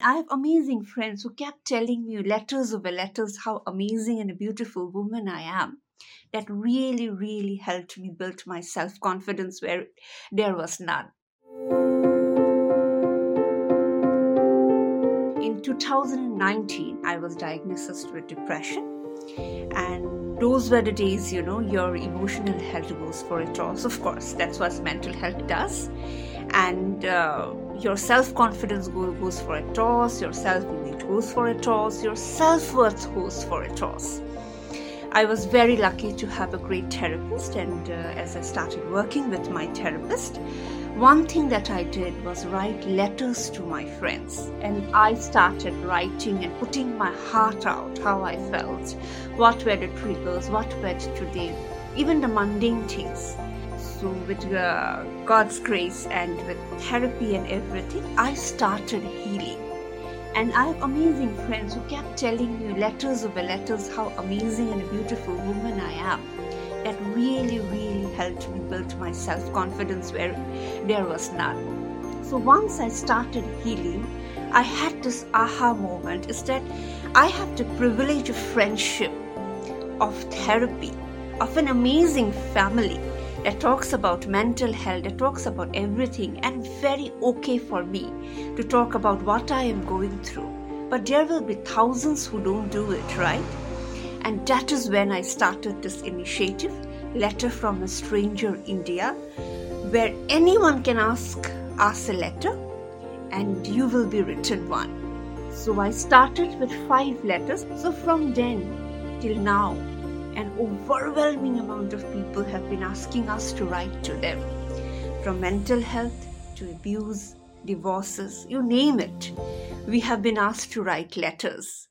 I have amazing friends who kept telling me letters over letters how amazing and a beautiful woman I am. That really, really helped me build my self confidence where there was none. In 2019, I was diagnosed with depression, and those were the days, you know, your emotional health goes for a toss. Of course, that's what mental health does, and uh, your self confidence goes for a toss, your self image goes for a toss, your self worth goes for a toss. I was very lucky to have a great therapist, and uh, as I started working with my therapist, one thing that I did was write letters to my friends, and I started writing and putting my heart out how I felt, what were the triggers, what were today, even the mundane things. So, with uh, God's grace and with therapy and everything, I started healing and I have amazing friends who kept telling me letters over letters how amazing and beautiful woman I am. That really, really helped me build my self confidence where there was none. So once I started healing, I had this aha moment is that I have the privilege of friendship, of therapy, of an amazing family that talks about mental health, that talks about everything, and very okay for me to talk about what I am going through. But there will be thousands who don't do it, right? And that is when I started this initiative, Letter from a Stranger India, where anyone can ask us a letter and you will be written one. So I started with five letters. So from then till now, an overwhelming amount of people have been asking us to write to them. From mental health to abuse, divorces, you name it. We have been asked to write letters.